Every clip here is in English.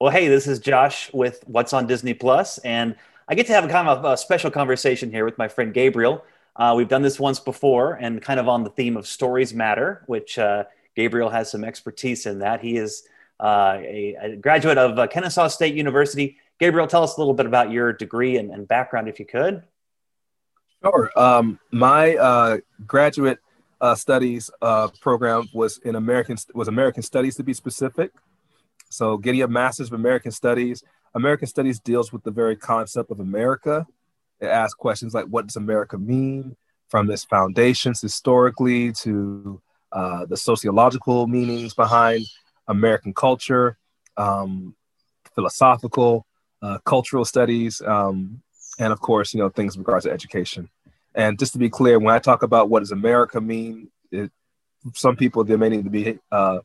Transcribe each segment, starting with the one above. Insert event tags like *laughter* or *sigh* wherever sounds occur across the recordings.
Well, hey, this is Josh with What's on Disney Plus, and I get to have a kind of a special conversation here with my friend Gabriel. Uh, we've done this once before, and kind of on the theme of stories matter, which uh, Gabriel has some expertise in that. He is uh, a, a, graduate of uh, Kennesaw State University. Gabriel, tell us a little bit about your degree and, and background, if you could. Sure. Um, my uh, graduate uh, studies program was in American was American Studies to be specific. So, getting a master's of American Studies, American Studies deals with the very concept of America. It asks questions like, what does America mean? From its foundations historically to uh, the sociological meanings behind American culture, um, philosophical, uh, cultural studies, um, and of course, you know, things in regards to education. And just to be clear, when I talk about what does America mean, it, some people they may need to be uh,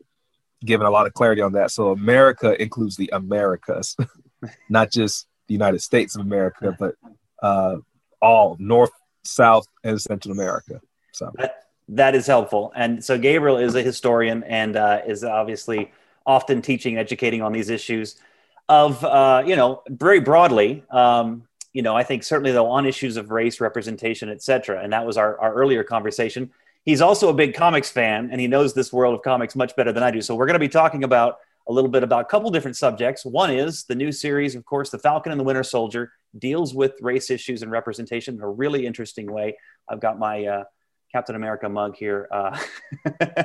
given a lot of clarity on that. So America includes the Americas, *laughs* not just the United States of America, but uh, all North, South, and Central America. So that, that is helpful. And so Gabriel is a historian and uh, is obviously often teaching, educating on these issues of, uh, you know, very broadly. Um, you know, I think certainly though on issues of race representation, et cetera. And that was our, our earlier conversation he's also a big comics fan and he knows this world of comics much better than I do. So we're going to be talking about a little bit about a couple different subjects. One is the new series, of course, The Falcon and the Winter Soldier deals with race issues and representation in a really interesting way. I've got my uh, Captain America mug here uh, *laughs*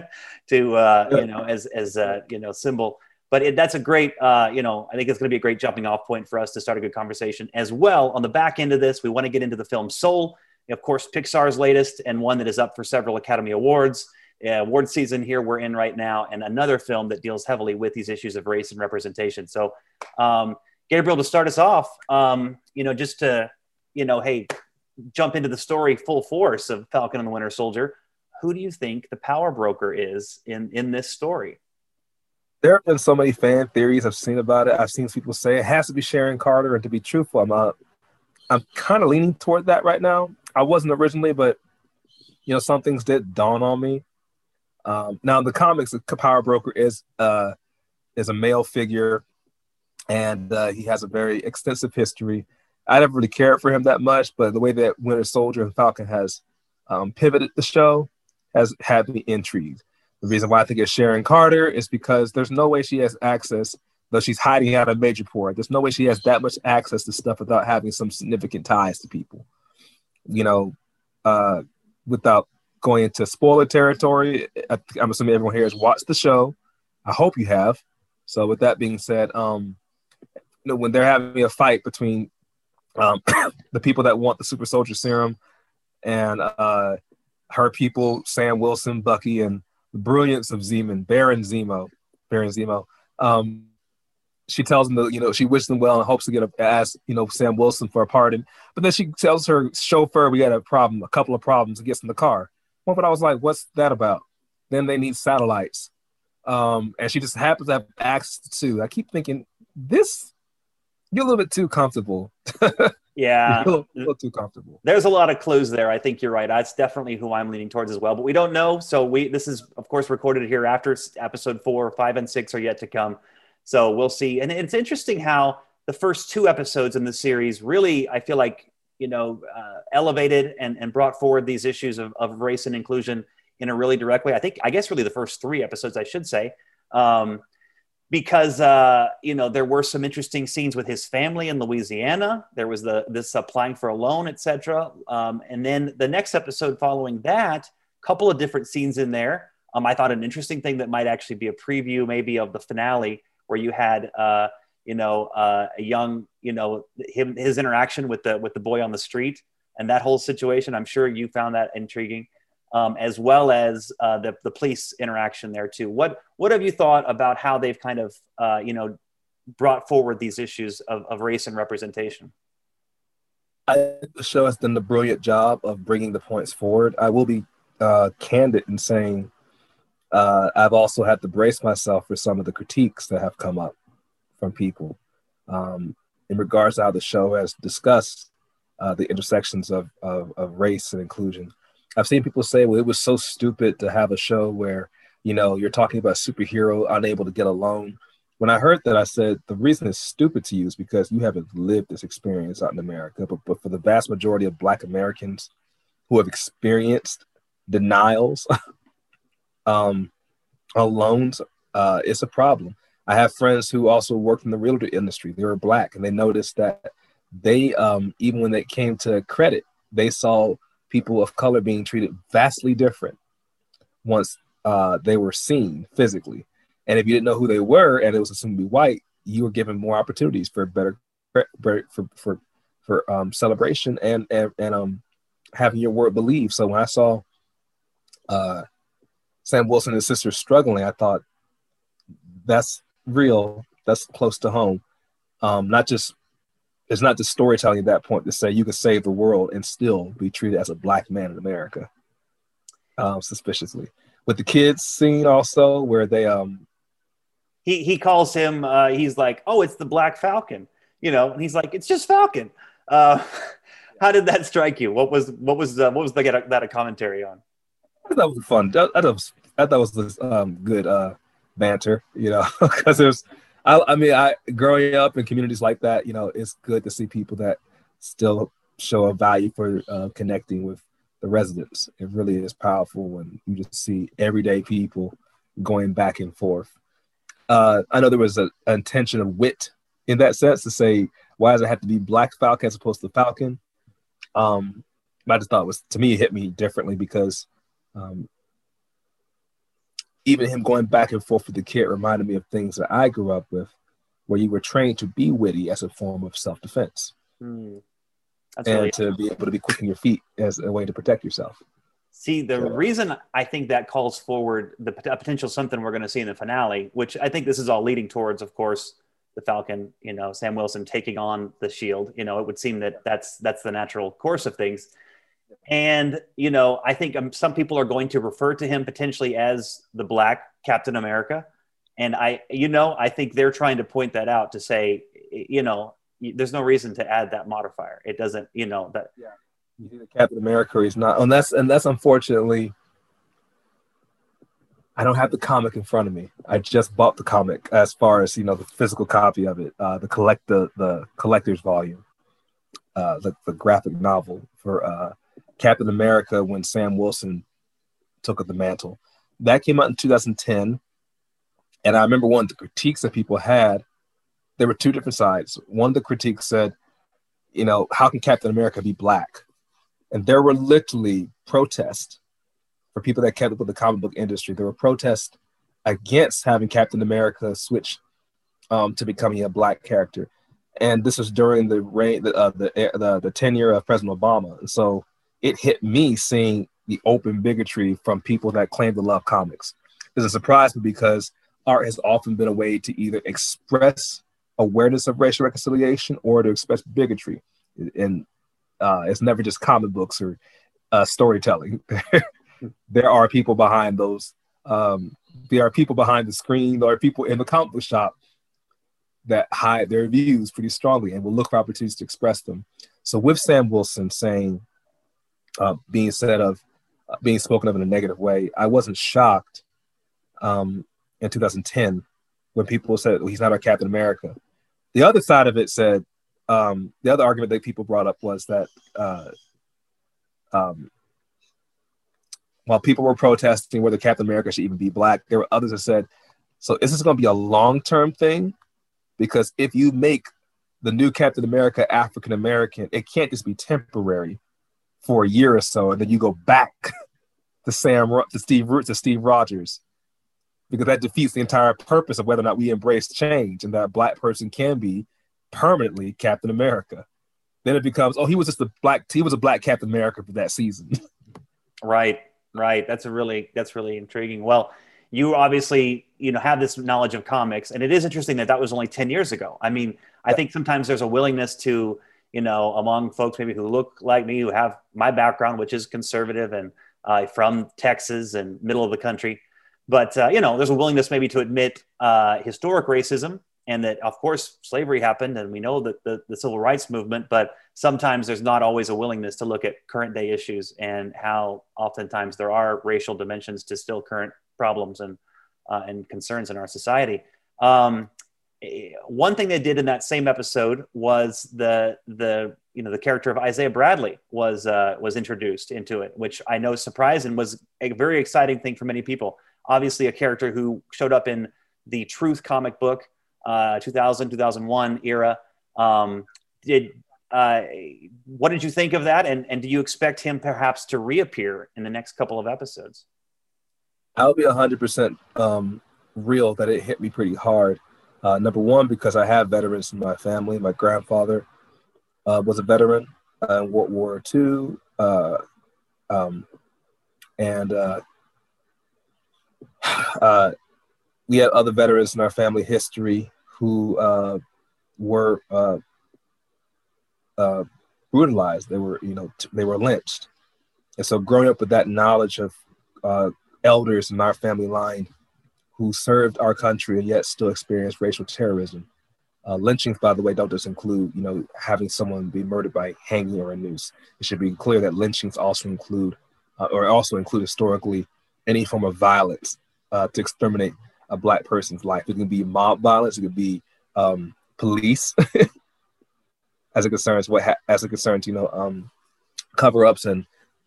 to uh, you know as as a you know symbol. But it, that's a great uh, you know I think it's going to be a great jumping off point for us to start a good conversation as well. On the back end of this, we want to get into the film Soul of course, Pixar's latest and one that is up for several Academy Awards. Uh, award season here we're in right now, and another film that deals heavily with these issues of race and representation. So, um, Gabriel, to start us off, um, you know, just to, you know, hey, jump into the story full force of Falcon and the Winter Soldier. Who do you think the power broker is in in this story? There have been so many fan theories I've seen about it. I've seen people say it has to be Sharon Carter, and to be truthful, I'm not. I'm kind of leaning toward that right now. I wasn't originally, but you know, some things did dawn on me. Um, now, in the comics, the Power Broker is uh, is a male figure, and uh, he has a very extensive history. I never really cared for him that much, but the way that Winter Soldier and Falcon has um, pivoted the show has had me intrigued. The reason why I think it's Sharon Carter is because there's no way she has access, though she's hiding out of Madripoor. There's no way she has that much access to stuff without having some significant ties to people you know, uh, without going into spoiler territory, I'm assuming everyone here has watched the show. I hope you have. So, with that being said, um, you know, when they're having a fight between um, *coughs* the people that want the super soldier serum and uh, her people, Sam Wilson, Bucky, and the brilliance of Zeman, Baron Zemo, Baron Zemo. Um, she tells him that you know she wishes him well and hopes to get a ask you know Sam Wilson for a pardon. But then she tells her chauffeur we got a problem, a couple of problems, and gets in the car. Well, but I was like, what's that about? Then they need satellites, um, and she just happens to have access to. I keep thinking this. You're a little bit too comfortable. *laughs* Yeah, a little, a little, too comfortable. There's a lot of clues there. I think you're right. That's definitely who I'm leaning towards as well. But we don't know. So we this is of course recorded here after episode four, five, and six are yet to come. So we'll see. And it's interesting how the first two episodes in the series really, I feel like, you know, uh, elevated and, and brought forward these issues of, of race and inclusion in a really direct way. I think, I guess, really the first three episodes, I should say. Um, because uh, you know there were some interesting scenes with his family in Louisiana. There was the this applying for a loan, etc. Um, and then the next episode following that, a couple of different scenes in there. Um, I thought an interesting thing that might actually be a preview, maybe of the finale, where you had uh, you know uh, a young you know him his interaction with the with the boy on the street and that whole situation. I'm sure you found that intriguing. Um, as well as uh, the, the police interaction there too. What what have you thought about how they've kind of uh, you know brought forward these issues of, of race and representation? I, the show has done a brilliant job of bringing the points forward. I will be uh, candid in saying uh, I've also had to brace myself for some of the critiques that have come up from people um, in regards to how the show has discussed uh, the intersections of, of, of, race and inclusion. I've seen people say, well, it was so stupid to have a show where, you know, you're talking about a superhero unable to get a loan when I heard that, I said the reason it's stupid to you is because you haven't lived this experience out in America. But but for the vast majority of Black Americans who have experienced denials um, loans, uh, it's a problem. I have friends who also worked in the realtor industry. They were black, and they noticed that they, um, even when it came to credit, they saw people of color being treated vastly different once uh, they were seen physically. And if you didn't know who they were, and it was assumed to be white, you were given more opportunities for better, for for for um, celebration and and, and um, having your word believed. So when I saw uh, Sam Wilson and his sister struggling, I thought that's real. That's close to home. Um, not just it's not just storytelling at that point to say you can save the world and still be treated as a black man in America. Um, suspiciously. With the kids scene also where they um he he calls him uh, he's like, Oh, it's the Black Falcon, you know, and he's like, It's just Falcon. Uh, *laughs* how did that strike you? What was what was uh, what was the, that a commentary on? It was fun. Thought it was thought was um, good uh, banter, you know, *laughs* because there's, I, I mean, I growing up in communities like that, you know, it's good to see people that still show a value for uh, connecting with the residents. It really is powerful when you just see everyday people going back and forth. Uh, I know there was a, an intention of wit in that sense to say, why does it have to be Black Falcon as opposed to Falcon? Um, I just thought was to me it hit me differently because um, even him going back and forth with the kid reminded me of things that I grew up with, where you were trained to be witty as a form of self defense. Mm. and really to be able to be quick on your feet as a way to protect yourself. See, the so, reason I think that calls forward the potential something we're going to see in the finale, which I think this is all leading towards, of course, the Falcon, you know, Sam Wilson taking on the Shield. You know, it would seem that that's that's the natural course of things. And, you know, I think um, some people are going to refer to him potentially as the Black Captain America. And I, you know, I think they're trying to point that out to say, you know, there's no reason to add that modifier. It doesn't, you know, that. Yeah. Captain America he's not. And that's, and that's unfortunately, I don't have the comic in front of me. I just bought the comic as far as, you know, the physical copy of it, uh, the collect, the, the collector's volume, uh, the, the graphic novel for, uh, Captain America when Sam Wilson took up the mantle. That came out in 2010. And I remember one of the critiques that people had, there were two different sides. One of the critiques said, you know, how can Captain America be black? And there were literally protests for people that kept up with the comic book industry. There were protests against having Captain America switch um, to becoming a black character. And this was during the reign, the, uh, the, the, the tenure of President Obama. And so it hit me seeing the open bigotry from people that claim to love comics. A surprise me because art has often been a way to either express awareness of racial reconciliation or to express bigotry. And uh, it's never just comic books or uh, storytelling. *laughs* there are people behind those. Um, there are people behind the screen. There are people in the comic book shop that hide their views pretty strongly and will look for opportunities to express them. So with Sam Wilson saying uh, being said of uh, being spoken of in a negative way. I wasn't shocked um, in 2010 when people said well, he's not our Captain America. The other side of it said um, the other argument that people brought up was that uh, um, while people were protesting whether Captain America should even be black, there were others that said, "So is this going to be a long term thing? Because if you make the new Captain America African American, it can't just be temporary for a year or so, and then you go back to Sam to Steve Roots to Steve Rogers, because that defeats the entire purpose of whether or not we embrace change and that a black person can be permanently Captain America. Then it becomes, oh, he was just a black he was a black Captain America for that season. *laughs* right, right. That's a really that's really intriguing. Well, you obviously you know have this knowledge of comics, and it is interesting that that was only ten years ago. I mean, I think sometimes there's a willingness to you know, among folks maybe who look like me, who have my background, which is conservative and uh, from Texas and middle of the country. But, uh, you know, there's a willingness maybe to admit uh, historic racism and that, of course, slavery happened and we know that the, the civil rights movement, but sometimes there's not always a willingness to look at current day issues and how oftentimes there are racial dimensions to still current problems and, uh, and concerns in our society. Um, one thing they did in that same episode was the the you know the character of Isaiah Bradley was uh, was introduced into it, which I know surprised and was a very exciting thing for many people. Obviously, a character who showed up in the Truth comic book, uh, 2000 2001 era. Um, did uh, what did you think of that, and and do you expect him perhaps to reappear in the next couple of episodes? I'll be hundred um, percent real that it hit me pretty hard. Uh, number one, because I have veterans in my family. My grandfather uh, was a veteran uh, in World War II. Uh, um, and uh, *sighs* uh, we had other veterans in our family history who were brutalized. They were, you know, t- they were lynched. And so growing up with that knowledge of elders in our family line who served our country and yet still experienced racial terrorism. Uh, lynchings, by the way, don't just include, you know, having someone be murdered by hanging or a noose. It should be clear that lynchings also include, uh, or also include historically, any form of violence uh, to exterminate a black person's life. It can be mob violence. It could be um, police, *laughs* as it concerns what, ha- as it concerns, you know, um, cover-ups and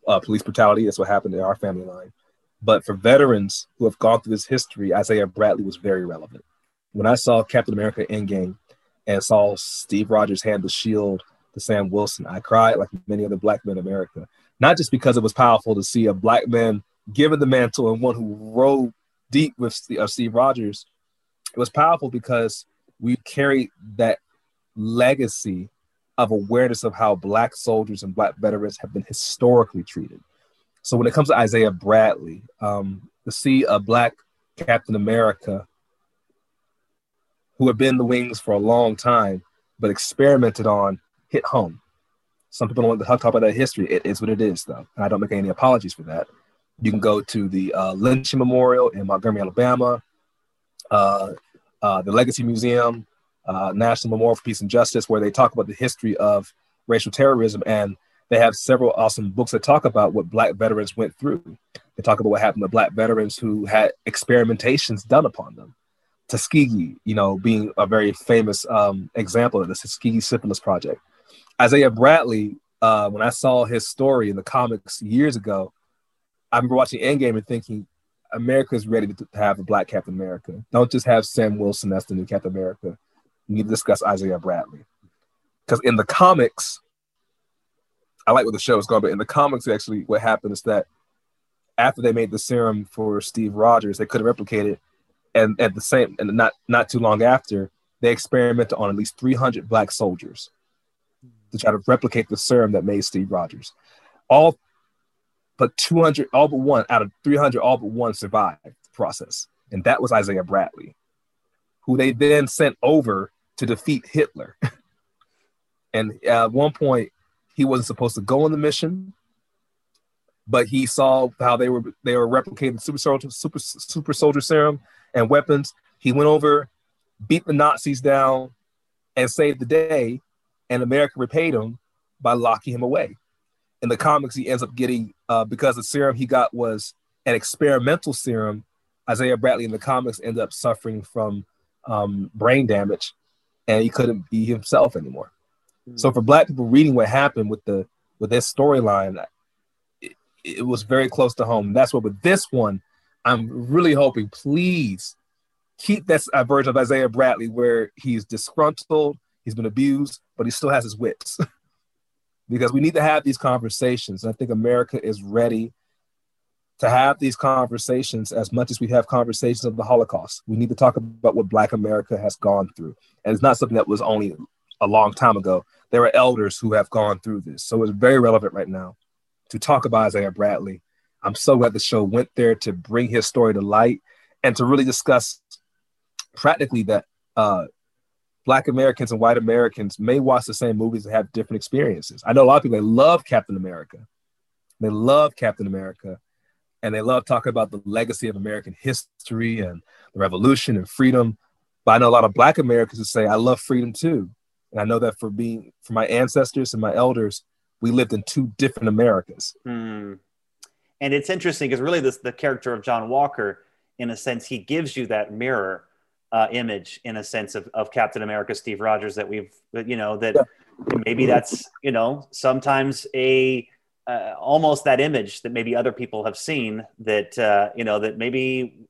uh, police brutality. That's what happened in our family line. But for veterans who have gone through this history, Isaiah Bradley was very relevant. When I saw Captain America Endgame and saw Steve Rogers hand the shield to Sam Wilson, I cried like many other black men in America. Not just because it was powerful to see a black man given the mantle and one who rode deep with uh, Steve Rogers. It was powerful because we carried that legacy of awareness of how black soldiers and black veterans have been historically treated. So when it comes to Isaiah Bradley, um, to see a black Captain America who had been the wings for a long time, but experimented on, hit home. Some people don't want to talk about that history. It is what it is, though, and I don't make any apologies for that. You can go to the uh, Lynching Memorial in Montgomery, Alabama, uh, uh, the Legacy Museum, uh, National Memorial for Peace and Justice, where they talk about the history of racial terrorism and they have several awesome books that talk about what Black veterans went through. They talk about what happened to Black veterans who had experimentations done upon them. Tuskegee, you know, being a very famous um, example of the Tuskegee Syphilis Project. Isaiah Bradley, uh, when I saw his story in the comics years ago, I remember watching Endgame and thinking, America is ready to have a Black Captain America. Don't just have Sam Wilson as the new Captain America. You need to discuss Isaiah Bradley. Because in the comics, I like what the show is going, but in the comics, actually, what happened is that after they made the serum for Steve Rogers, they couldn't replicate it, and at the same, and not not too long after, they experimented on at least 300 black soldiers to try to replicate the serum that made Steve Rogers. All but 200, all but one out of 300, all but one survived the process, and that was Isaiah Bradley, who they then sent over to defeat Hitler. *laughs* and at one point, he wasn't supposed to go on the mission, but he saw how they were they were replicating super soldier super super soldier serum and weapons. He went over, beat the Nazis down, and saved the day. And America repaid him by locking him away. In the comics, he ends up getting uh, because the serum he got was an experimental serum. Isaiah Bradley in the comics ended up suffering from um, brain damage, and he couldn't be himself anymore. So for black people reading what happened with the with this storyline, it, it, was very close to home. That's what with this one, I'm really hoping, please keep that uh, version of Isaiah Bradley where he's disgruntled, he's been abused, but he still has his wits. *laughs* because we need to have these conversations. And I think America is ready to have these conversations as much as we have conversations of the Holocaust. We need to talk about what Black America has gone through. And it's not something that was only a long time ago. There are elders who have gone through this. So it's very relevant right now to talk about Isaiah Bradley. I'm so glad the show went there to bring his story to light and to really discuss practically that uh, Black Americans and white Americans may watch the same movies and have different experiences. I know a lot of people, they love Captain America. They love Captain America and they love talking about the legacy of American history and the revolution and freedom. But I know a lot of Black Americans who say, I love freedom too. And I know that for being for my ancestors and my elders, we lived in two different Americas. Hmm. And it's interesting because really this the character of John Walker, in a sense, he gives you that mirror uh, image in a sense of, of Captain America, Steve Rogers, that we've, you know, that yeah. maybe that's, you know, sometimes a, uh, almost that image that maybe other people have seen that, uh, you know, that maybe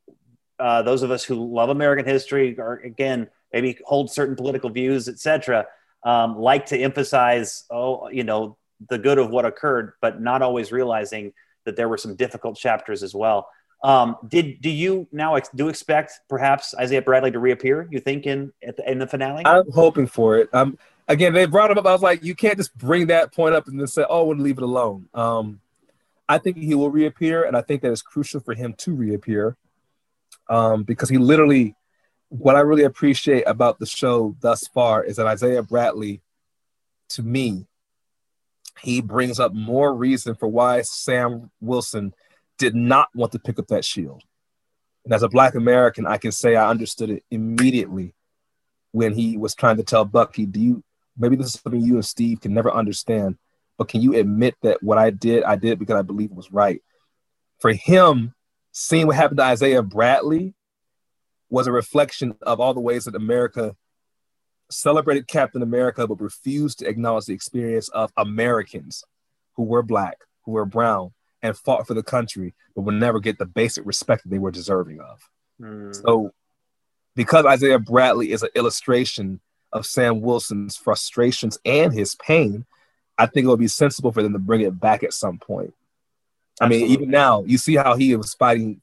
uh, those of us who love American history are again, maybe hold certain political views, etc., um, like to emphasize, oh, you know, the good of what occurred, but not always realizing that there were some difficult chapters as well. Um, did do you now ex- do expect perhaps Isaiah Bradley to reappear? You think in the, in the finale? I'm hoping for it. Um, again, they brought him up. I was like, you can't just bring that point up and then say, "Oh, we'll leave it alone." Um, I think he will reappear, and I think that is crucial for him to reappear um, because he literally. What I really appreciate about the show thus far is that Isaiah Bradley, to me, he brings up more reason for why Sam Wilson did not want to pick up that shield. And as a Black American, I can say I understood it immediately when he was trying to tell Bucky, do you, maybe this is something you and Steve can never understand, but can you admit that what I did, I did because I believe it was right? For him, seeing what happened to Isaiah Bradley was a reflection of all the ways that America celebrated Captain America, but refused to acknowledge the experience of Americans who were Black, who were brown, and fought for the country, but would never get the basic respect that they were deserving of. Mm. So, because Isaiah Bradley is an illustration of Sam Wilson's frustrations and his pain, I think it would be sensible for them to bring it back at some point. Absolutely. I mean, even now, you see how he was fighting.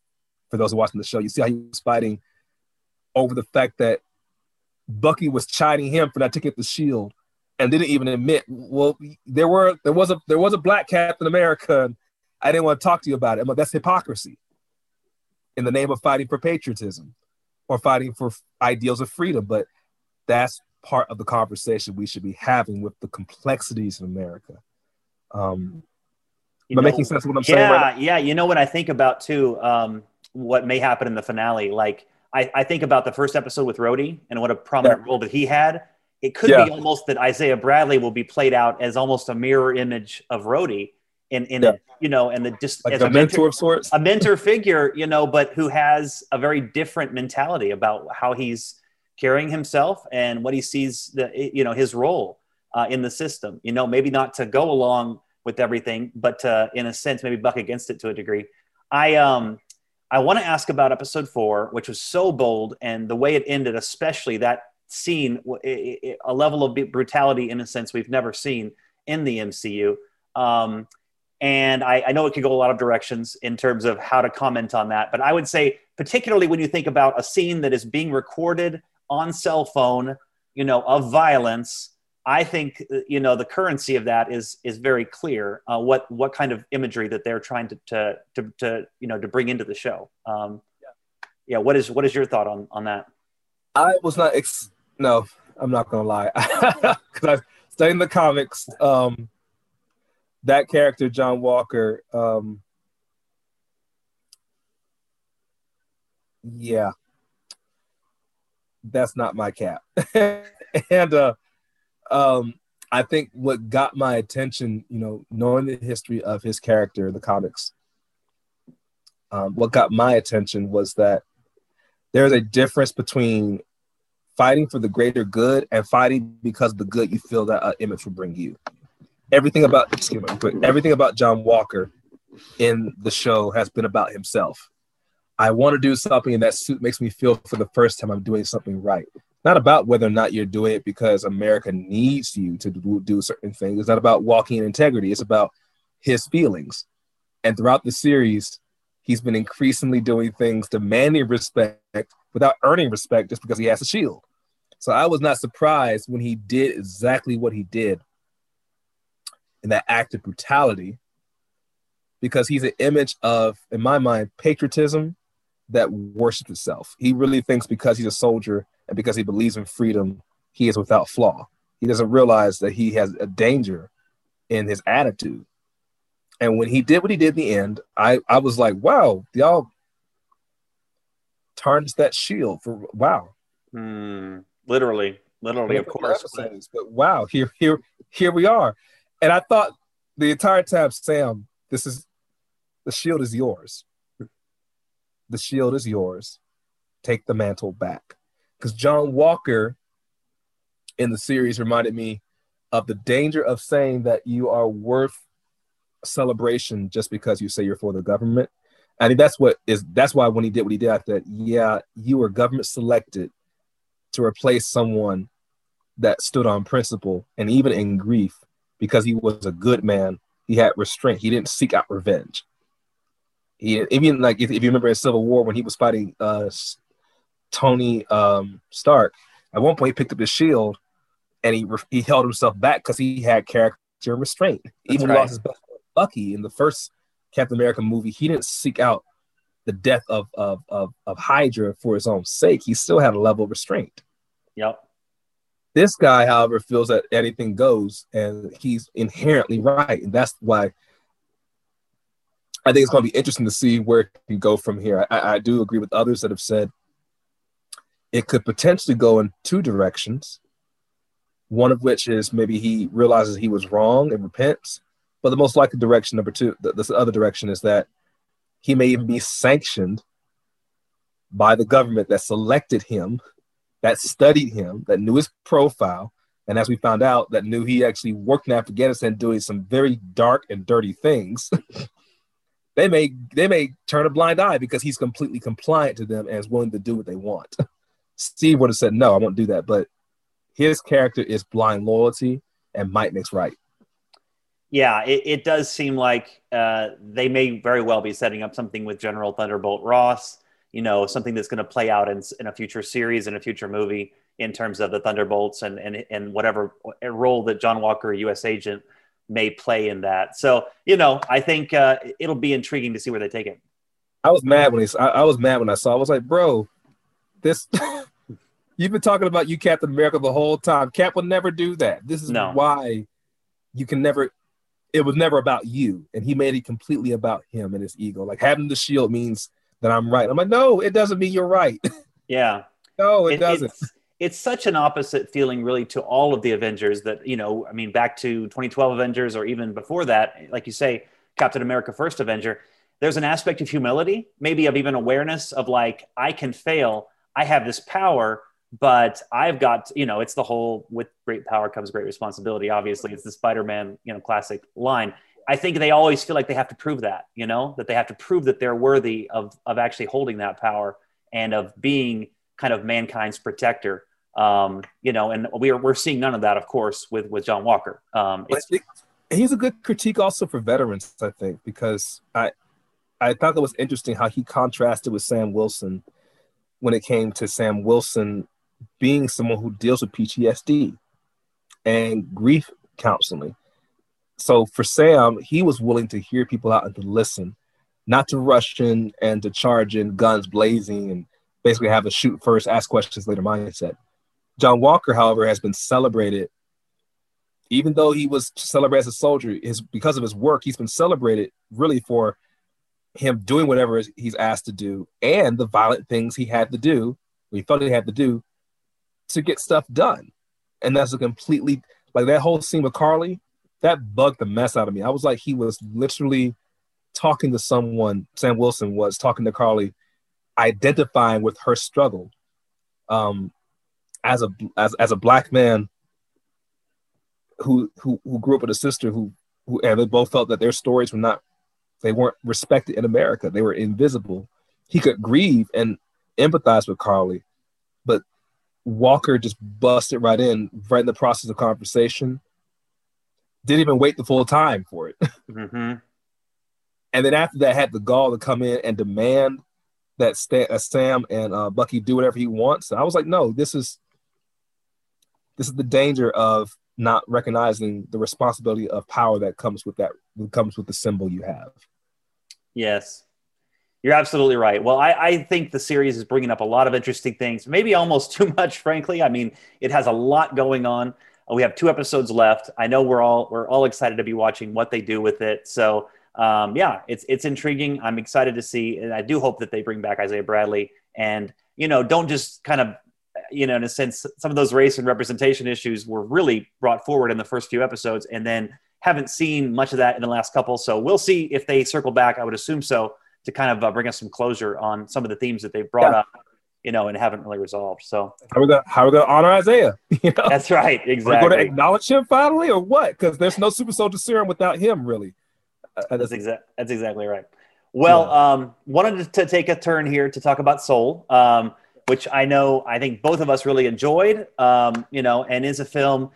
For those watching the show, you see how he was fighting over the fact that Bucky was chiding him for not taking the shield, and didn't even admit. Well, there were there was a there was a black Captain America, and I didn't want to talk to you about it. But that's hypocrisy in the name of fighting for patriotism or fighting for ideals of freedom. But that's part of the conversation we should be having with the complexities of America. Um, am I making sense of what I'm yeah, saying? Right yeah, you know what I think about too. Um, what may happen in the finale, like I, I, think about the first episode with Rhodey and what a prominent yeah. role that he had. It could yeah. be almost that Isaiah Bradley will be played out as almost a mirror image of Rhodey in in yeah. a, you know and the just like as a, mentor, mentor of sorts a mentor figure you know but who has a very different mentality about how he's carrying himself and what he sees the you know his role uh, in the system you know maybe not to go along with everything but to, in a sense maybe buck against it to a degree i um i want to ask about episode four which was so bold and the way it ended especially that scene a level of brutality in a sense we've never seen in the mcu um, and I, I, know it could go a lot of directions in terms of how to comment on that. But I would say, particularly when you think about a scene that is being recorded on cell phone, you know, of violence, I think you know the currency of that is is very clear. Uh, what what kind of imagery that they're trying to to to, to you know to bring into the show. Um, yeah. yeah. What is what is your thought on on that? I was not. Ex- no, I'm not gonna lie. *laughs* Because I studied the comics. Um, that character, John Walker, um, yeah, that's not my cap. *laughs* and uh, um, I think what got my attention, you know, knowing the history of his character in the comics, um, what got my attention was that there's a difference between fighting for the greater good and fighting because the good you feel that uh, image will bring you everything about excuse me, quick, everything about John Walker in the show has been about himself. I want to do something, and that suit makes me feel for the first time I'm doing something right. Not about whether or not you're doing it because America needs you to do, do certain things. It's not about walking in integrity. It's about his feelings. And throughout the series, he's been increasingly doing things demanding respect without earning respect just because he has a shield. So I was not surprised when he did exactly what he did in that act of brutality because he's an image of, in my mind, patriotism that worships itself. He really thinks because he's a soldier and because he believes in freedom, he is without flaw. He doesn't realize that he has a danger in his attitude. And when he did what he did in the end, I, I was like, wow, y'all turns that shield for wow. Mm, literally, literally, of course. Episodes, but wow, here, here, here we are. And I thought the entire time, Sam, this is the shield is yours. The shield is yours. Take the mantle back. Because John Walker in the series reminded me of the danger of saying that you are worth celebration just because you say you're for the government. I think that's what is that's why when he did what he did, I thought, yeah, you were government selected to replace someone that stood on principle and even in grief because he was a good man. He had restraint. He didn't seek out revenge. He even like if, if you remember in Civil War when he was fighting uh, Tony um, Stark, at one point he picked up his shield and he he held himself back because he had character restraint. That's even right. lost his best friend, Bucky in the first Captain America movie, he didn't seek out the death of, of of of Hydra for his own sake. He still had a level of restraint. Yep. This guy, however, feels that anything goes, and he's inherently right, and that's why I think it's going to be interesting to see where it can go from here. I, I do agree with others that have said it could potentially go in two directions. One of which is maybe he realizes he was wrong and repents, but the most likely direction, number two, the, the other direction is that he may even be sanctioned by the government that selected him, that studied him, that knew his profile, and as we found out, that knew he actually worked in Afghanistan doing some very dark and dirty things. *laughs* they may they may turn a blind eye because he's completely compliant to them and is willing to do what they want. *laughs* Steve would have said, "No, I won't do that," but his character is blind loyalty, and might makes right yeah, it, it does seem like uh, they may very well be setting up something with General Thunderbolt Ross. You know, something that's going to play out in, in a future series in a future movie in terms of the Thunderbolts and and and whatever role that John Walker, U.S. agent, may play in that. So you know, I think uh, it'll be intriguing to see where they take it. I was mad when he, I, I was mad when I saw. I was like, bro, this. You've been talking about you Captain America the whole time. Cap would never do that. This is no. why you can never it was never about you. And he made it completely about him and his ego. Like having the shield means that I'm right. I'm like, no, it doesn't mean you're right. *laughs* Yeah. no, it, it doesn't. It's, it's, such an opposite feeling, really, to all of the Avengers that, you know, I mean, back to 2012 Avengers or even before that, like you say, Captain America First Avenger, there's an aspect of humility, maybe of even awareness of like, I can fail. I have this power but I've got, you know, it's the whole with great power comes great responsibility. Obviously, it's the Spider-Man, you know, classic line. I think they always feel like they have to prove that, you know, that they have to prove that they're worthy of of actually holding that power and of being kind of mankind's protector. Um, you know, and we're we're seeing none of that, of course, with with John Walker. Um, he's a good critique also for veterans, I think, because I I thought it was interesting how he contrasted with Sam Wilson when it came to Sam Wilson being someone who deals with PTSD and grief counseling. So for Sam, he was willing to hear people out and to listen, not to rush in and to charge in guns blazing and basically have a shoot first, ask questions later mindset. John Walker, however, has been celebrated, even though he was celebrated as a soldier, his because of his work, he's been celebrated really for him doing whatever he's asked to do and the violent things he had to do, he felt he had to do to get stuff done. And that's a completely like that whole scene with Carly, that bugged the mess out of me. I was like, he was literally talking to someone, Sam Wilson was talking to Carly, identifying with her struggle. Um, as a as as a black man who who who grew up with a sister who who and they both felt that their stories were not they weren't respected in America. They were invisible. He could grieve and empathize with Carly, but Walker just busted right in, right in the process of conversation. Didn't even wait the full time for it. *laughs* Mm-hmm. and then after that, had the gall to come in and demand that uh, Sam and uh, Bucky do whatever he wants. And I was like, no, this is this is the danger of not recognizing the responsibility of power that comes with that comes with the symbol you have. Yes, you're absolutely right. Well, I, I, think the series is bringing up a lot of interesting things, maybe almost *laughs* too much, frankly. I mean, it has a lot going on. We have two episodes left. I know we're all we're all excited to be watching what they do with it. So, um, yeah, it's it's intriguing. I'm excited to see, and I do hope that they bring back Isaiah Bradley and you know don't just kind of you know in a sense some of those race and representation issues were really brought forward in the first few episodes, and then haven't seen much of that in the last couple. So we'll see if they circle back. I would assume so to kind of uh, bring us some closure on some of the themes that they've brought yeah. up. you know, and haven't really resolved. So how are we gonna how are we gonna honor Isaiah? *laughs* You know? That's right, exactly. We're going to acknowledge him finally, or what? Because there's no super soldier serum without him, really. Uh, that's exactly that's exactly right. Well, yeah. um, wanted to take a turn here to talk about Soul, um, which I know I think both of us really enjoyed. Um, you know, and is a film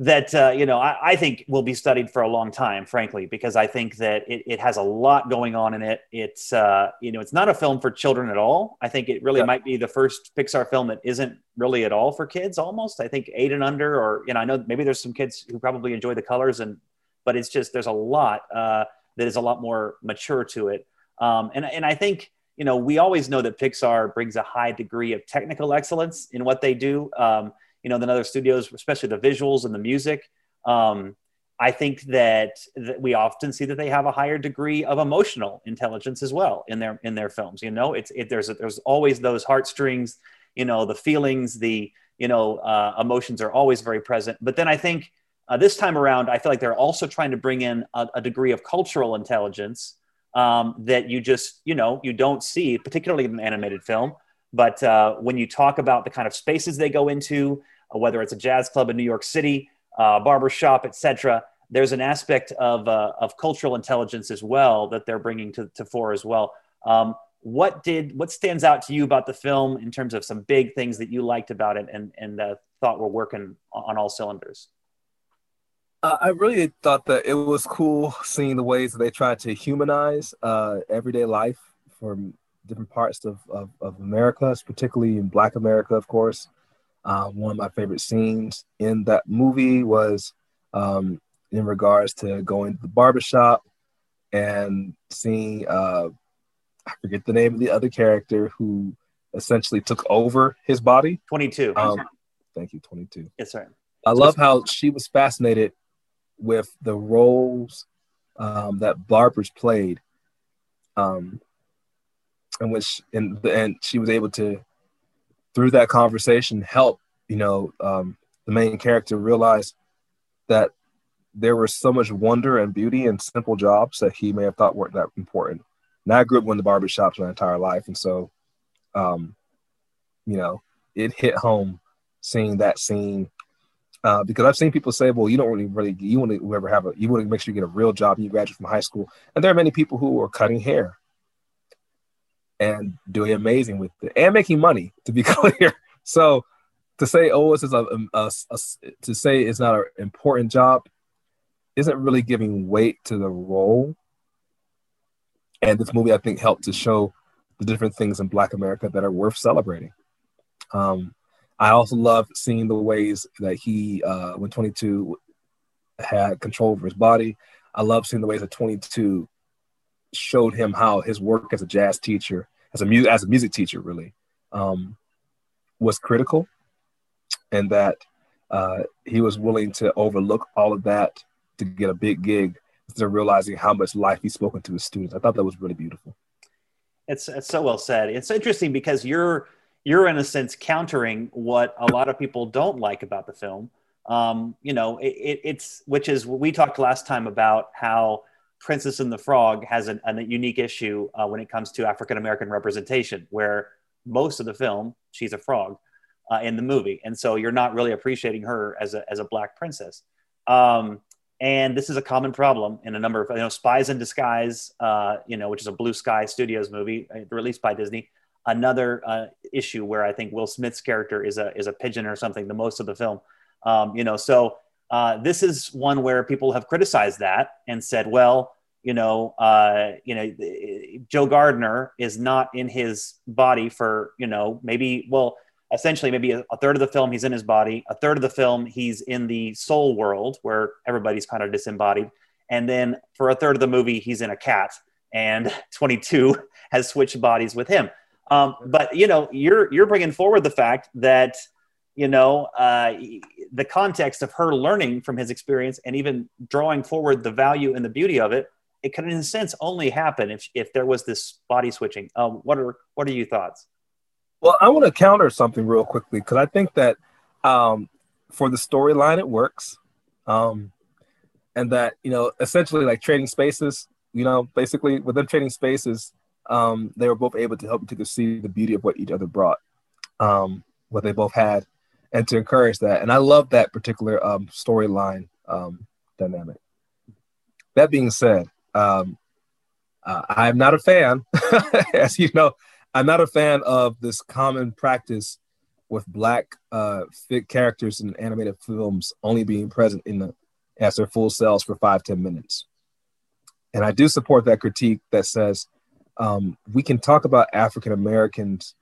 that uh, you know I, I, think will be studied for a long time frankly because i think that it, it has a lot going on in it. It's uh, you know it's not a film for children at all. I think it really yeah. might be the first pixar film that isn't really at all for kids almost. I think eight and under or you know i know maybe there's some kids who probably enjoy the colors and but it's just there's a lot uh, that is a lot more mature to it. Um, and, and i think you know we always know that pixar brings a high degree of technical excellence in what they do. Um, you know than other studios, especially the visuals and the music. Um, I think that, that we often see that they have a higher degree of emotional intelligence as well in their in their films. You know, it's it, there's there's always those heartstrings, you know, the feelings, the you know uh, emotions are always very present. But then I think uh, this time around, I feel like they're also trying to bring in a, a degree of cultural intelligence um, that you just you know you don't see, particularly in an animated film. But uh, when you talk about the kind of spaces they go into, whether it's a jazz club in New York City, uh, barbershop, etc. There's an aspect of, uh, of cultural intelligence as well that they're bringing to, to fore as well. Um, what did what stands out to you about the film in terms of some big things that you liked about it and, and uh, thought were working on all cylinders? Uh, I really thought that it was cool seeing the ways that they tried to humanize uh, everyday life from different parts of, of, of America, particularly in Black America, of course. Uh, one of my favorite scenes in that movie was um, in regards to going to the barbershop and seeing, uh, I forget the name of the other character who essentially took over his body. 22. Um, thank you, 22. Yes, right. I love how she was fascinated with the roles um, that barbers played. Um, and which and and she was able to through that conversation help you know um, the main character realize that there was so much wonder and beauty in simple jobs that he may have thought weren't that important. And I grew up in the barbershops my entire life, and so, um, you know, it hit home seeing that scene uh, because I've seen people say, "Well, you don't really, really, you want to ever have a, you want to make sure you get a real job you graduate from high school." And there are many people who are cutting hair and doing amazing with it and making money. To be *laughs* clear, so to say oh this is a, a, a, to say it's not an important job isn't really giving weight to the role. And this movie, I think, helped to show the different things in Black America that are worth celebrating. Um, I also love seeing the ways that he, uh, when 22 had control over his body, I love seeing the ways that 22 showed him how his work as a jazz teacher, as a music as a music teacher, really um, was critical, and that uh, he was willing to overlook all of that to get a big gig instead of realizing how much life he's spoken to his students. I thought that was really beautiful. It's it's so well said. It's interesting because you're you're in a sense countering what a lot of people don't like about the film. Um, you know, it, it, it's which is we talked last time about how Princess and the Frog has an, a unique issue uh, when it comes to African American representation, where most of the film she's a frog uh, in the movie, and so you're not really appreciating her as a as a black princess. Um, and this is a common problem in a number of you know Spies in Disguise, uh, you know, which is a Blue Sky Studios movie uh, released by Disney. Another uh, issue where I think Will Smith's character is a is a pigeon or something. The most of the film, um, you know, so. Uh, this is one where people have criticized that and said, well, you know, uh, you know, Joe Gardner is not in his body for, you know, maybe, well, essentially maybe a, a, third of the film he's in his body, a third of the film he's in the soul world where everybody's kind of disembodied, and then for a third of the movie he's in a cat, and *laughs* 22 has switched bodies with him. Um, but you know, you're you're bringing forward the fact that you know uh, the context of her learning from his experience and even drawing forward the value and the beauty of it. It can, in a sense, only happen if if there was this body switching. Um, what are what are your thoughts? Well, I want to counter something real quickly because I think that um, for the storyline it works, um, and that you know essentially like trading spaces. You know, basically with them trading spaces, um, they were both able to help each other see the beauty of what each other brought. um, what they both had, and to encourage that. And I love that particular um, storyline um, dynamic. That being said, um, uh, I'm not a fan, *laughs* as you know, I'm not a fan of this common practice with black uh, fit characters in animated films only being present in the as their full selves for five ten minutes. And I do support that critique that says um, we can talk about African Americans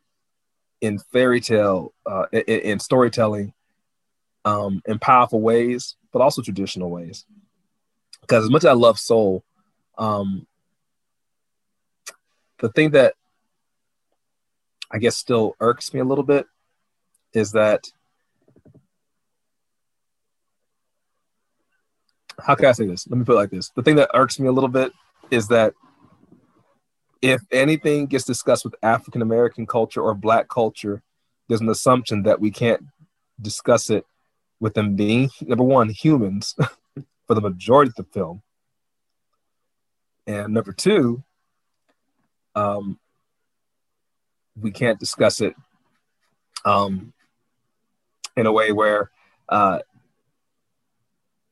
in fairy tale, uh, in, in, storytelling, um, in powerful ways, but also traditional ways. Because as much as I love soul, um, the thing that I guess still irks me a little bit is that how can I say this? Let me put it like this. The thing that irks me a little bit is that if anything gets discussed with African American culture or Black culture, there's an assumption that we can't discuss it with them being number one humans *laughs* for the majority of the film, and number two, um, we can't discuss it um, in a way where uh,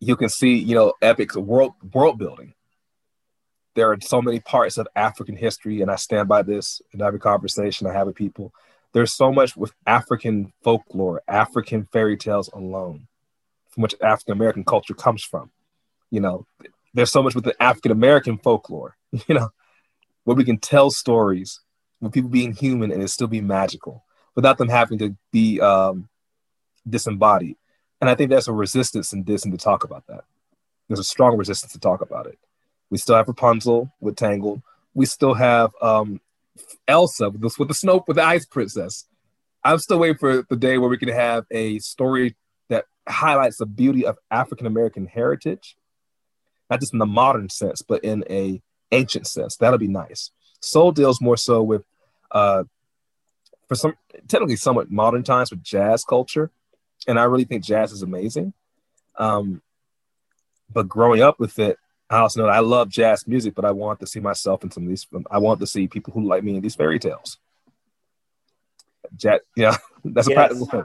you can see, you know, epic world world building. There are so many parts of African history, and I stand by this in every conversation I have with people. There's so much with African folklore, African fairy tales alone, from which African American culture comes from. You know, there's so much with the African American folklore, *laughs* you know, where we can tell stories with people being human and it still be magical without them having to be um, disembodied. And I think there's a resistance in Disney to talk about that. There's a strong resistance to talk about it. We still have Rapunzel with Tangled. We still have um, Elsa with the, with the snow with the Ice Princess. I'm still waiting for the day where we can have a story that highlights the beauty of African American heritage, not just in the modern sense, but in a ancient sense. That'll be nice. Soul deals more so with, uh, for some technically somewhat modern times with jazz culture, and I really think jazz is amazing. Um, but growing up with it, I also know I love jazz music, but I want to see myself in some of these. I want to see people who like me in these fairy tales. Jazz, yeah, *laughs* that's a practical thing.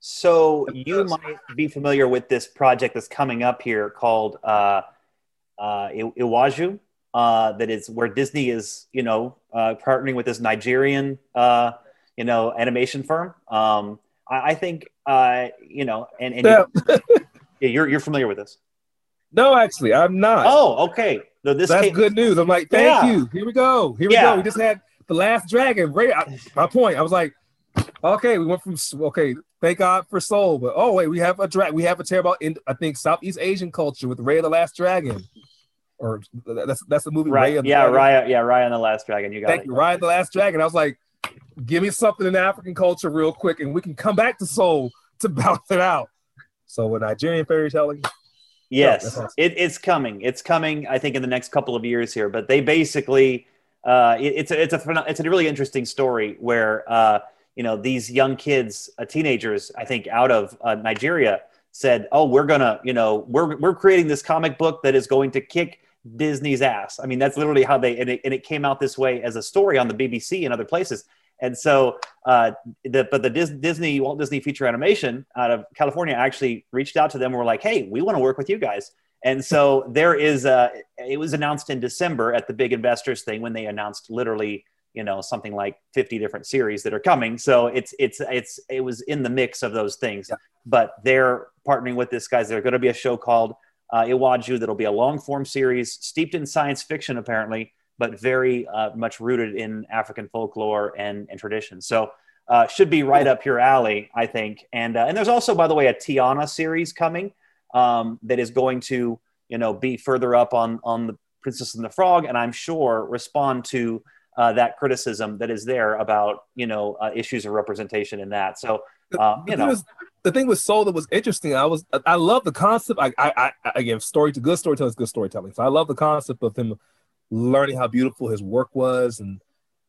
So you might be familiar with this project that's coming up here called uh, uh, Iwaju. Uh, that is where Disney is, you know, uh, partnering with this Nigerian, uh, you know, animation firm. Um, I, I think, uh, you know, and, and yeah. *laughs* you, you're you're familiar with this. No, actually, I'm not. Oh, okay. So this that's came, good news. I'm like, thank yeah. you. Here we go. Here we yeah. go. We just had the last dragon. Right. My point. I was like, okay, we went from okay. Thank God for Soul, but oh wait, we have a drag. We have a terrible in I think Southeast Asian culture with Raya the Last Dragon, or that's that's the movie. Right. yeah, Raya. Yeah, Raya and the Last Dragon. You got Thank it. you, Raya the Last Dragon. I was like, give me something in African culture real quick, and we can come back to soul to *laughs* balance it out. So with Nigerian fairy telling. Yes, it, it's coming. It's coming. I think in the next couple of years here. But they basically, uh, it, it's a, it's a it's a really interesting story where uh, you know these young kids, uh, teenagers, I think out of uh, Nigeria, said, "Oh, we're gonna, you know, we're we're creating this comic book that is going to kick." Disney's ass. I mean, that's literally how they and it, and it came out this way as a story on the BBC and other places. And so, uh, the, but the Disney Walt Disney Feature Animation out of California actually reached out to them and were like, "Hey, we want to work with you guys." And so there is, a, it was announced in December at the big investors thing when they announced literally, you know, something like 50 different series that are coming. So it's, it's, it's, it was in the mix of those things. Yeah. But they're partnering with this guys. There's going to be a show called uh, Iwaju that'll be a long form series steeped in science fiction, apparently but very uh, much rooted in African folklore and, and tradition. So uh, should be right up your alley, I think. And uh, and there's also, by the way, a Tiana series coming um, that is going to you know be further up on on the Princess and the Frog, and I'm sure respond to uh, that criticism that is there about you know uh, issues of representation in that. So um, you know. the thing with Soul that was interesting, I was I love the concept. I, I, I again, story to good storytelling is good storytelling. So I love the concept of him learning how beautiful his work was and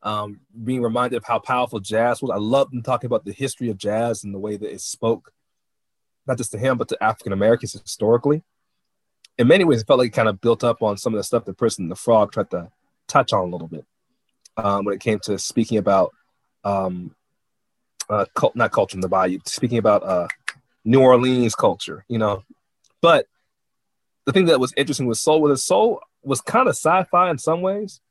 um, being reminded of how powerful jazz was. I loved him talking about the history of jazz and the way that it spoke, not just to him, but to African Americans historically. In many ways, it felt like it kind of built up on some of the stuff that Princess the Frog tried to touch on a little bit um, when it came to speaking about um, uh, cult, not culture in the bayou, speaking about uh, New Orleans culture, you know. But the thing that was interesting with Soul was Soul was kind of sci-fi in some ways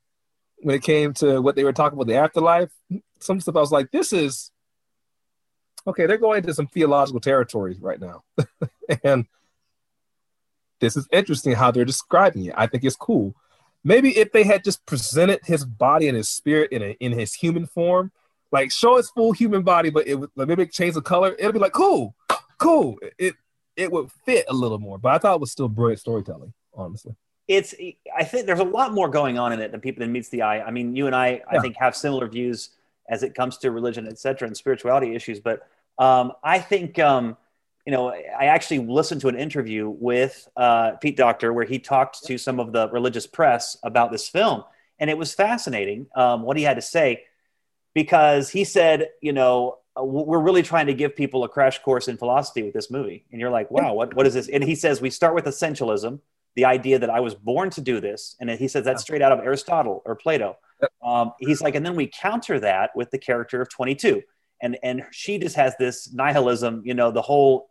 when it came to what they were talking about the afterlife. Some stuff I was like, this is okay. They're going into some theological territory right now, *laughs* and this is interesting how they're describing it. I think it's cool. Maybe if they had just presented his body and his spirit in a, in his human form, like show his full human body, but it would like, maybe change the color. It'll be like cool, cool. It it would fit a little more. But I thought it was still brilliant storytelling, honestly. It's I think there's a lot more going on in it than people than meets the eye. I mean, you and I yeah. I think have similar views as it comes to religion, et cetera, and spirituality issues. But um, I think um, you know, I actually listened to an interview with uh, Pete Docter where he talked to some of the religious press about this film, and it was fascinating um, what he had to say because he said, you know, uh, we're really trying to give people a crash course in philosophy with this movie, and you're like, wow, what what is this? And he says we start with essentialism, the idea that I was born to do this, and he says that's straight out of Aristotle or Plato. Um, he's like, and then we counter that with the character of 22 and and she just has this nihilism you know the whole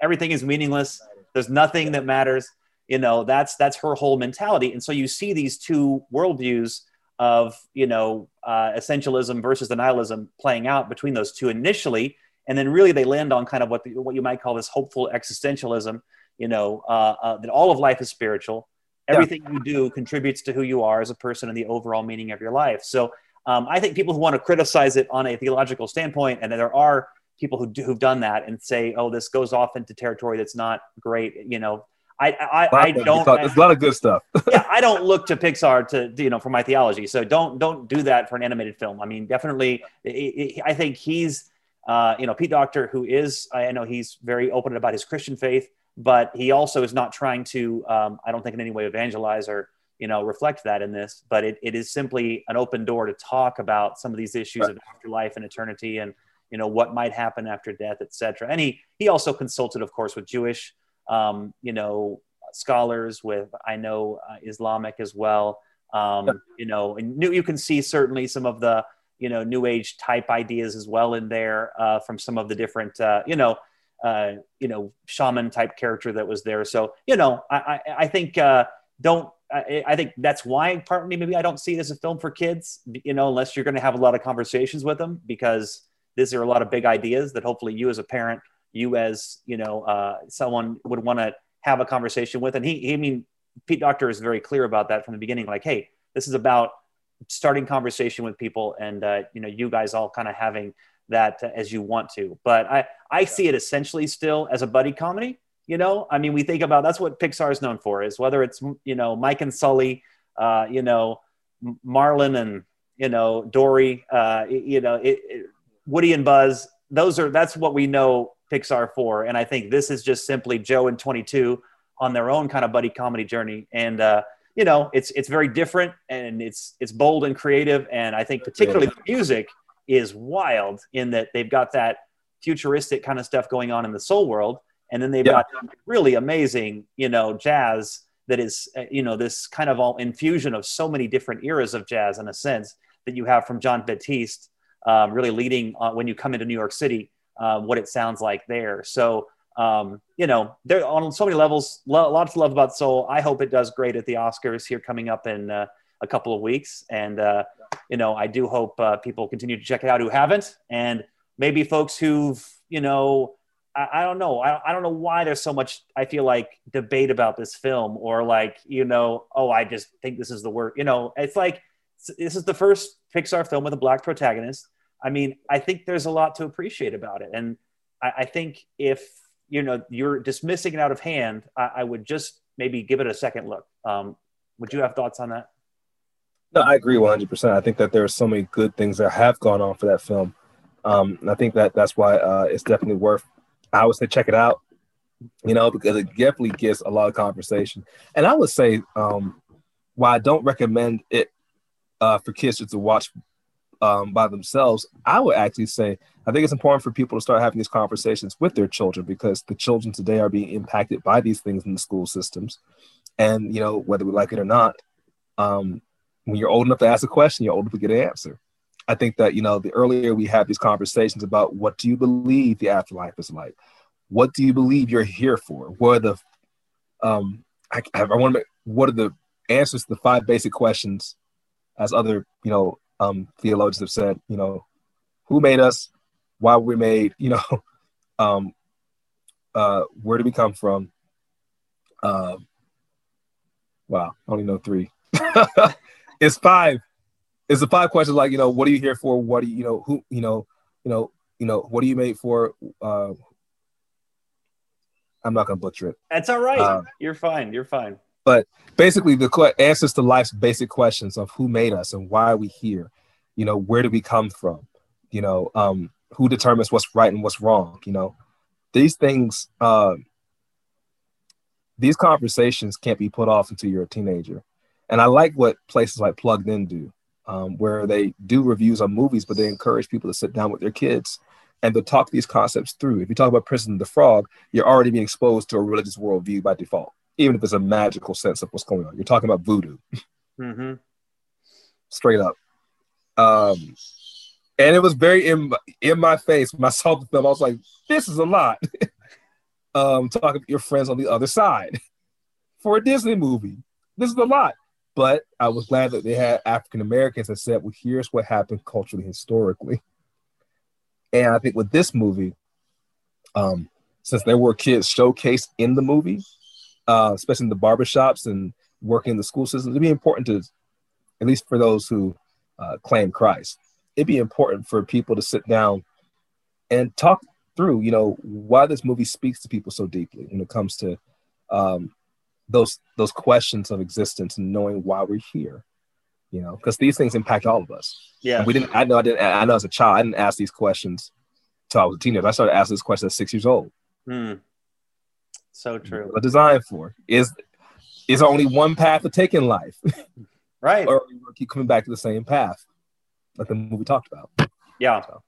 everything is meaningless. There's nothing that matters. You know, that's that's her whole mentality. And so you see these two worldviews of you know uh, essentialism versus the nihilism playing out between those two initially, and then really they land on kind of what the, what you might call this hopeful existentialism. You know, uh, uh, that all of life is spiritual. Everything yeah. you do contributes to who you are as a person and the overall meaning of your life. So um, I think people who want to criticize it on a theological standpoint, and there are people who do, who've done that and say, "Oh, this goes off into territory that's not great." You know, I I, I don't. There's a lot of good stuff. *laughs* yeah, I don't look to Pixar to you know for my theology. So don't don't do that for an animated film. I mean, definitely, it, it, I think he's uh, you know Pete Docter, who is I know he's very open about his Christian faith, but he also is not trying to um, I don't think in any way evangelize or you know reflect that in this. But it, it is simply an open door to talk about some of these issues right. of afterlife and eternity and you know what might happen after death etc and he he also consulted of course with jewish um, you know scholars with i know uh, islamic as well um, you know and new, you can see certainly some of the you know new age type ideas as well in there uh, from some of the different uh, you know uh, you know shaman type character that was there so you know i i, I think uh, don't I, I, think that's why partly maybe I don't see it as a film for kids, you know, unless you're going to have a lot of conversations with them because these are a lot of big ideas that hopefully you as a parent, you as you know uh, someone would want to have a conversation with. And he, he, I mean, Pete Docter is very clear about that from the beginning. Like, hey, this is about starting conversation with people, and uh, you know, you guys all kind of having that as you want to. But I, I see it essentially still as a buddy comedy. You know, I mean, we think about that's what Pixar is known for is whether it's you know Mike and Sully, uh, you know, Marlin and you know Dory, uh, you know, it, it, Woody and Buzz, those are that's what we know Pixar for. And I think this is just simply Joe and 22 on their own kind of buddy comedy journey. And uh, you know, it's it's very different and it's it's bold and creative. And I think particularly the music is wild in that they've got that futuristic kind of stuff going on in the soul world. And then they've yeah. got really amazing, you know, jazz that is, uh, you know, this kind of all infusion of so many different eras of jazz in a sense that you have from Jon Batiste um, really leading uh, when you come into New York City, uh, what it sounds like there. So, um, you know, there on so many levels, lo- lots to love about Soul. I hope it does great at the Oscars here coming up in uh, a couple of weeks. And, uh, you know, I do hope uh, people continue to check it out who haven't. And maybe folks who've, you know, I, I don't know. I, I don't know why there's so much, I feel like, debate about this film or like, you know, oh, I just think this is the work. You know, it's like, this is the first Pixar film with a black protagonist. I mean, I think there's a lot to appreciate about it, and I, I think if you know you're dismissing it out of hand, I, I would just maybe give it a second look. Um, would you have thoughts on that? No, I agree 100%. I think that there are so many good things that have gone on for that film. Um, and I think that that's why uh, it's definitely worth, I would say, check it out, you know, because it definitely gets a lot of conversation. And I would say, um, why I don't recommend it uh, for kids just to watch um, by themselves, I would actually say I think it's important for people to start having these conversations with their children because the children today are being impacted by these things in the school systems, and you know whether we like it or not, um, when you're old enough to ask a question, you're old enough to get an answer. I think that you know the earlier we have these conversations about what do you believe the afterlife is like, what do you believe you're here for, what are the um I, I want to what are the answers to the five basic questions, as other you know um, theologians have said, you know, who made us, why were we made, *laughs* you know, um, uh, where did we come from? Uh, wow, I only know three. *laughs* it's five. It's the five questions like, you know, what are you here for? What do you, you know, who, you know, you know, you know, what are you made for? Uh, I'm not gonna butcher it. That's all right. Uh, You're fine. You're fine. But basically, the answers to life's basic questions of who made us and why are we here? You know, where do we come from? You know, um, who determines what's right and what's wrong? You know, these things, uh, these conversations can't be put off until you're a teenager. And I like what places like Plugged In do, um, where they do reviews on movies, but they encourage people to sit down with their kids and to talk these concepts through. If you talk about Princess and the Frog, you're already being exposed to a religious worldview by default even if it's a magical sense of what's going on. You're talking about voodoo, mm-hmm. straight up. Um, and it was very in in my face when I saw the film. I was like, "This is a lot." *laughs* um, talking to your friends on the other side *laughs* for a Disney movie. This is a lot. But I was glad that they had African Americans that said, "Well, here's what happened culturally, historically." And I think with this movie, um, since there were kids showcased in the movie, uh, especially in the barbershops and working in the school systems, it'd be important to, at least for those who uh, claim Christ, it'd be important for people to sit down and talk through, you know, why this movie speaks to people so deeply when it comes to um, those those questions of existence and knowing why we're here. You know, because these things impact all of us. Yeah, and we didn't. I know. I didn't. I know as a child, I didn't ask these questions until I was a teenager. I started asking this question at six years old. Hmm. So true. A design for is is only one path to take in life, *laughs* right? or keep coming back to the same path, like the movie talked about. Yeah. So.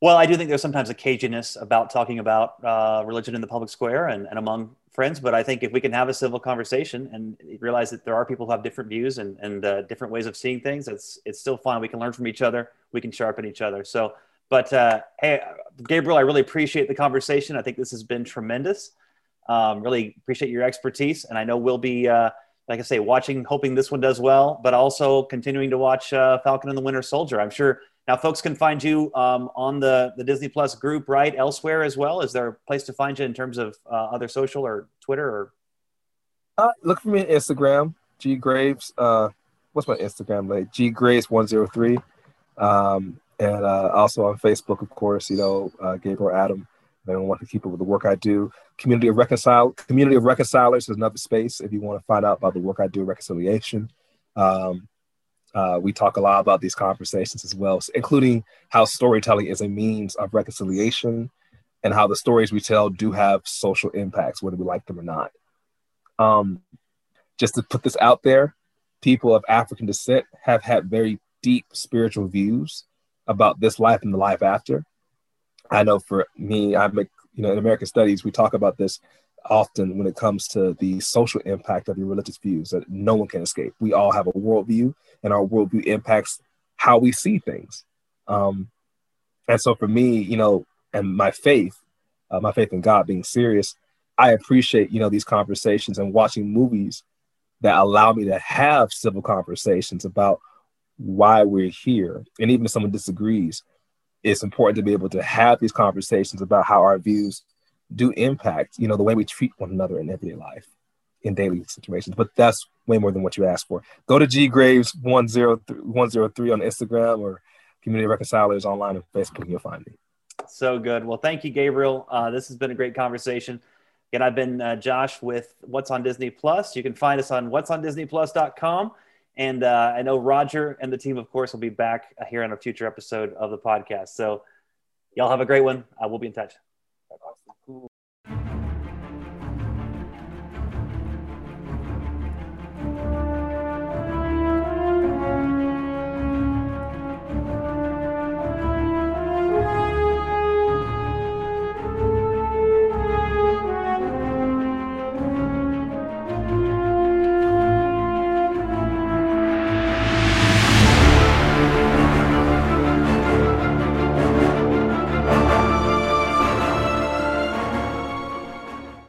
Well, I do think there's sometimes a caginess about talking about uh, religion in the public square and, and among friends, but I think if we can have a civil conversation and realize that there are people who have different views and, and uh, different ways of seeing things, it's it's still fun. We can learn from each other. We can sharpen each other. So, but uh, hey, Gabriel, I really appreciate the conversation. I think this has been tremendous. Um, really appreciate your expertise, and I know we'll be, uh, like I say, watching, hoping this one does well, but also continuing to watch uh, Falcon and the Winter Soldier. I'm sure now folks can find you um, on the the Disney Plus group, right? Elsewhere as well. Is there a place to find you in terms of uh, other social or Twitter or? Uh, look for me on Instagram, G Graves. Uh, what's my Instagram like? G Graves one zero three, um, and uh, also on Facebook, of course. You know, uh, Gabriel Adam. If anyone want to keep up with the work I do, Community of Reconcile, Community of Reconcilers is another space if you want to find out about the work I do, reconciliation. Um, uh, we talk a lot about these conversations as well, including how storytelling is a means of reconciliation and how the stories we tell do have social impacts, whether we like them or not. Um, just to put this out there, people of African descent have had very deep spiritual views about this life and the life after. I know for me, I make, you know, in American studies, we talk about this often when it comes to the social impact of your religious views that no one can escape. We all have a worldview, and our worldview impacts how we see things. Um, and so for me, you know, and my faith, uh, my faith in God being serious, I appreciate, you know, these conversations and watching movies that allow me to have civil conversations about why we're here. And even if someone disagrees, it's important to be able to have these conversations about how our views do impact, you know, the way we treat one another in everyday life, in daily situations. But that's way more than what you asked for. Go to G Graves 103, 103 on Instagram or Community Reconcilers online on Facebook, and you'll find me. So good. Well, thank you, Gabriel. Uh, this has been a great conversation. Again, I've been uh, Josh with What's on Disney Plus. You can find us on what's on disneyplus.com. And uh, I know Roger and the team, of course, will be back here on a future episode of the podcast. So y'all have a great one. Uh, we'll be in touch.